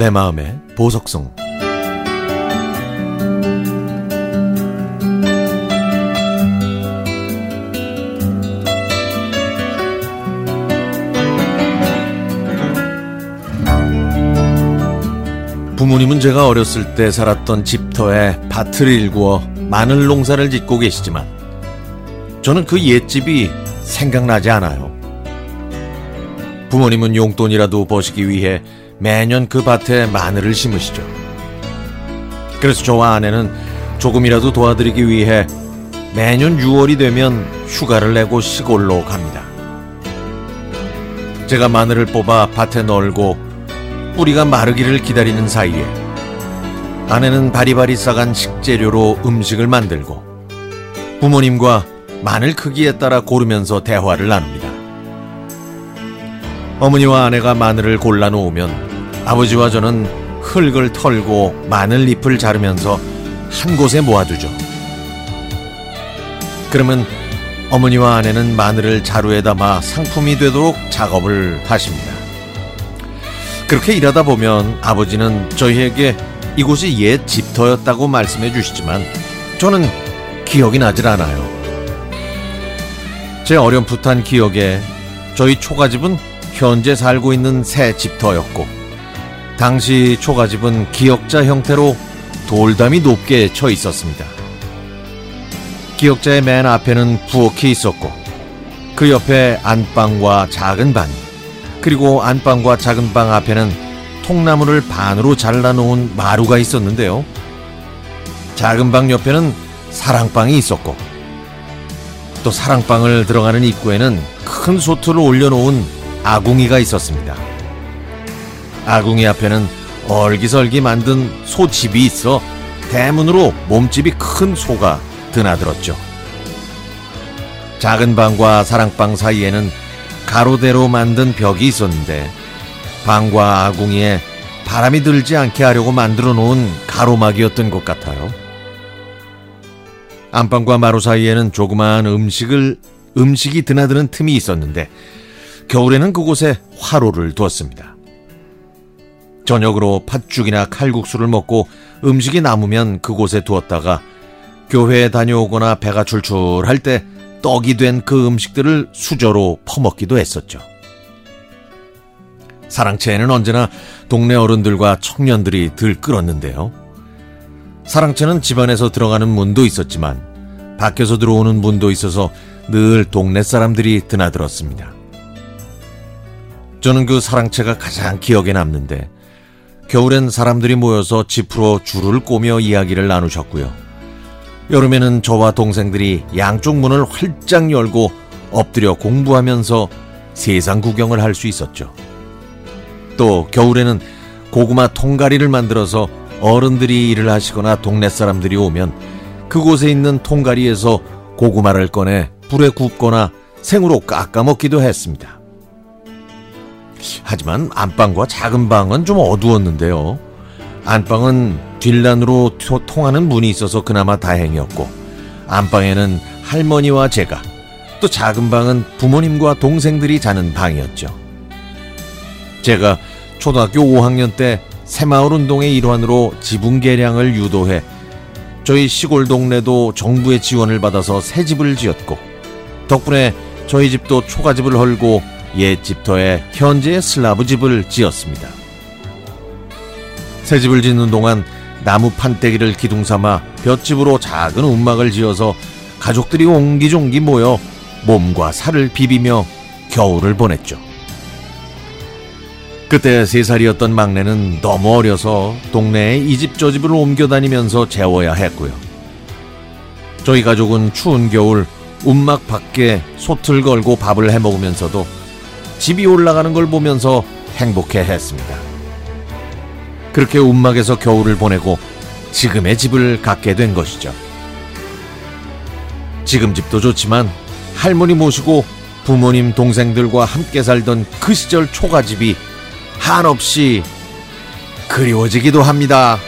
내 마음의 보석성 부모님은 제가 어렸을 때 살았던 집터에 밭을 일구어 마늘 농사를 짓고 계시지만 저는 그 옛집이 생각나지 않아요. 부모님은 용돈이라도 버시기 위해 매년 그 밭에 마늘을 심으시죠. 그래서 저와 아내는 조금이라도 도와드리기 위해 매년 6월이 되면 휴가를 내고 시골로 갑니다. 제가 마늘을 뽑아 밭에 널고 뿌리가 마르기를 기다리는 사이에 아내는 바리바리 싸간 식재료로 음식을 만들고 부모님과 마늘 크기에 따라 고르면서 대화를 나눕니다. 어머니와 아내가 마늘을 골라 놓으면 아버지와 저는 흙을 털고 마늘 잎을 자르면서 한 곳에 모아두죠. 그러면 어머니와 아내는 마늘을 자루에 담아 상품이 되도록 작업을 하십니다. 그렇게 일하다 보면 아버지는 저희에게 이곳이 옛 집터였다고 말씀해 주시지만 저는 기억이 나질 않아요. 제 어렴풋한 기억에 저희 초가집은 현재 살고 있는 새 집터였고 당시 초가집은 기역자 형태로 돌담이 높게 쳐 있었습니다. 기역자의 맨 앞에는 부엌이 있었고 그 옆에 안방과 작은 방 그리고 안방과 작은 방 앞에는 통나무를 반으로 잘라 놓은 마루가 있었는데요. 작은 방 옆에는 사랑방이 있었고 또 사랑방을 들어가는 입구에는 큰 소트를 올려놓은 아궁이가 있었습니다. 아궁이 앞에는 얼기설기 만든 소집이 있어 대문으로 몸집이 큰 소가 드나들었죠. 작은 방과 사랑방 사이에는 가로대로 만든 벽이 있었는데 방과 아궁이에 바람이 들지 않게 하려고 만들어 놓은 가로막이었던 것 같아요. 안방과 마루 사이에는 조그마한 음식을 음식이 드나드는 틈이 있었는데 겨울에는 그곳에 화로를 두었습니다. 저녁으로 팥죽이나 칼국수를 먹고 음식이 남으면 그곳에 두었다가 교회에 다녀오거나 배가 출출할 때 떡이 된 그 음식들을 수저로 퍼먹기도 했었죠. 사랑채에는 언제나 동네 어른들과 청년들이 들끓었는데요. 사랑채는 집안에서 들어가는 문도 있었지만 밖에서 들어오는 문도 있어서 늘 동네 사람들이 드나들었습니다. 저는 그 사랑채가 가장 기억에 남는데 겨울엔 사람들이 모여서 집으로 줄을 꼬며 이야기를 나누셨고요. 여름에는 저와 동생들이 양쪽 문을 활짝 열고 엎드려 공부하면서 세상 구경을 할 수 있었죠. 또 겨울에는 고구마 통가리를 만들어서 어른들이 일을 하시거나 동네 사람들이 오면 그곳에 있는 통가리에서 고구마를 꺼내 불에 굽거나 생으로 깎아 먹기도 했습니다. 하지만 안방과 작은 방은 좀 어두웠는데요. 안방은 뒷란으로 통하는 문이 있어서 그나마 다행이었고 안방에는 할머니와 제가 또 작은 방은 부모님과 동생들이 자는 방이었죠. 제가 초등학교 5학년 때 새마을 운동의 일환으로 지붕 개량을 유도해 저희 시골 동네도 정부의 지원을 받아서 새 집을 지었고 덕분에 저희 집도 초가집을 헐고 옛 집터에 현재의 슬라브 집을 지었습니다. 새 집을 짓는 동안 나무 판때기를 기둥 삼아 볏집으로 작은 움막을 지어서 가족들이 옹기종기 모여 몸과 살을 비비며 겨울을 보냈죠. 그때 세 살이었던 막내는 너무 어려서 동네에 이 집 저 집을 옮겨 다니면서 재워야 했고요. 저희 가족은 추운 겨울 움막 밖에 솥을 걸고 밥을 해 먹으면서도 집이 올라가는 걸 보면서 행복해 했습니다. 그렇게 움막에서 겨울을 보내고 지금의 집을 갖게 된 것이죠. 지금 집도 좋지만 할머니 모시고 부모님 동생들과 함께 살던 그 시절 초가집이 한없이 그리워지기도 합니다.